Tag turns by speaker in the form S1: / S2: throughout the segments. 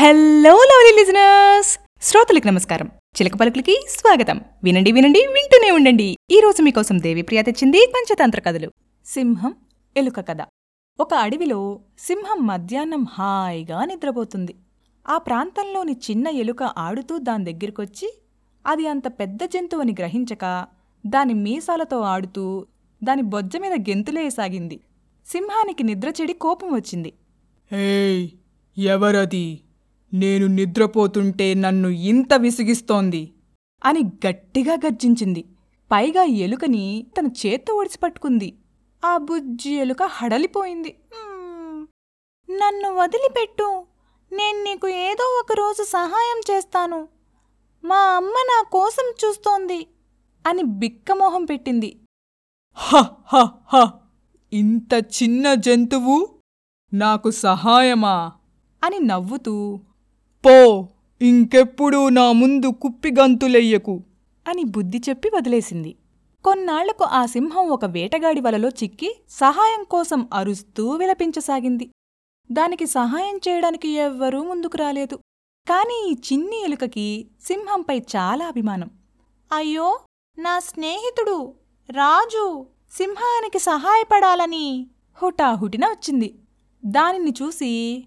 S1: Hello lovely listeners శ్రోతలకు నమస్కారం. చిలక పలుకులకి స్వాగతం. వినండి వినండి వింటూనే ఉండండి. ఈ రోజు మీకోసం దేవిప్రియ తెచ్చింది పంచతంత్ర కథలు. సింహం ఎలుక కథ. ఒక అడవిలో సింహం మధ్యాహ్నం హాయిగా నిద్రపోతుంది. ఆ ప్రాంతంలోని చిన్న ఎలుక ఆడుతూ దాని దగ్గరికొచ్చి అది అంత పెద్ద జంతువుని గ్రహించక దాని మీసాలతో ఆడుతూ దాని బొజ్జ మీద గెంతులేసాగింది సింహానికి నిద్ర చెడి కోపం వచ్చింది.
S2: ఎవరది? నేను నిద్రపోతుంటే నన్ను ఇంత విసిగిస్తోంది
S1: అని గట్టిగా గర్జించింది. పైగా ఎలుకని తన చేత్తో ఒడిసిపట్టుకుంది ఆ బుజ్జి ఎలుక హడలిపోయింది. నన్ను వదిలిపెట్టు. నేను నీకు ఏదో ఒకరోజు సహాయం చేస్తాను. మా అమ్మ నా కోసం చూస్తోంది అని బిక్కమోహం పెట్టింది.
S2: హ హ హ ఇంత చిన్న జంతువు నాకు సహాయమా?
S1: అని నవ్వుతూ
S2: పో ఇంకెప్పుడూ నా ముందు కుప్పిగంతులెయ్యకు
S1: అని బుద్ధి చెప్పి వదిలేసింది. కొన్నాళ్ళకు ఆ సింహం ఒక వేటగాడి వలలో చిక్కి సహాయం కోసం అరుస్తూ విలపించసాగింది. దానికి సహాయం చేయడానికి ఎవ్వరూ ముందుకు రాలేదు. కాని ఈ చిన్ని ఎలుకకి సింహంపై చాలా అభిమానం. అయ్యో నా స్నేహితుడు రాజు సింహానికి సహాయపడాలని హుటాహుటిన వచ్చింది. దానిని చూసి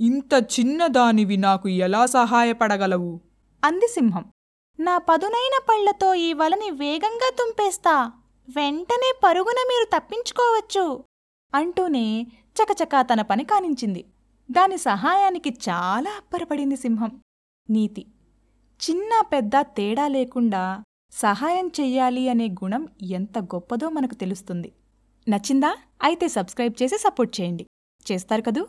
S2: ఇంత చిన్నదానివి నాకు ఎలా సహాయపడగలవు?
S1: అంది సింహం. నా పదునైన పళ్ళతో ఈ వలని వేగంగా తుంపేస్తా. వెంటనే పరుగున మీరు తప్పించుకోవచ్చు అంటూనే చకచకా తన పని కానించింది. దాని సహాయానికి చాలా అప్పరపడింది సింహం. నీతి. చిన్న పెద్ద తేడా లేకుండా సహాయం చెయ్యాలి అనే గుణం ఎంత గొప్పదో మనకు తెలుస్తుంది. నచ్చిందా? అయితే సబ్స్క్రైబ్ చేసి సపోర్ట్ చేయండి. చేస్తారు కదూ?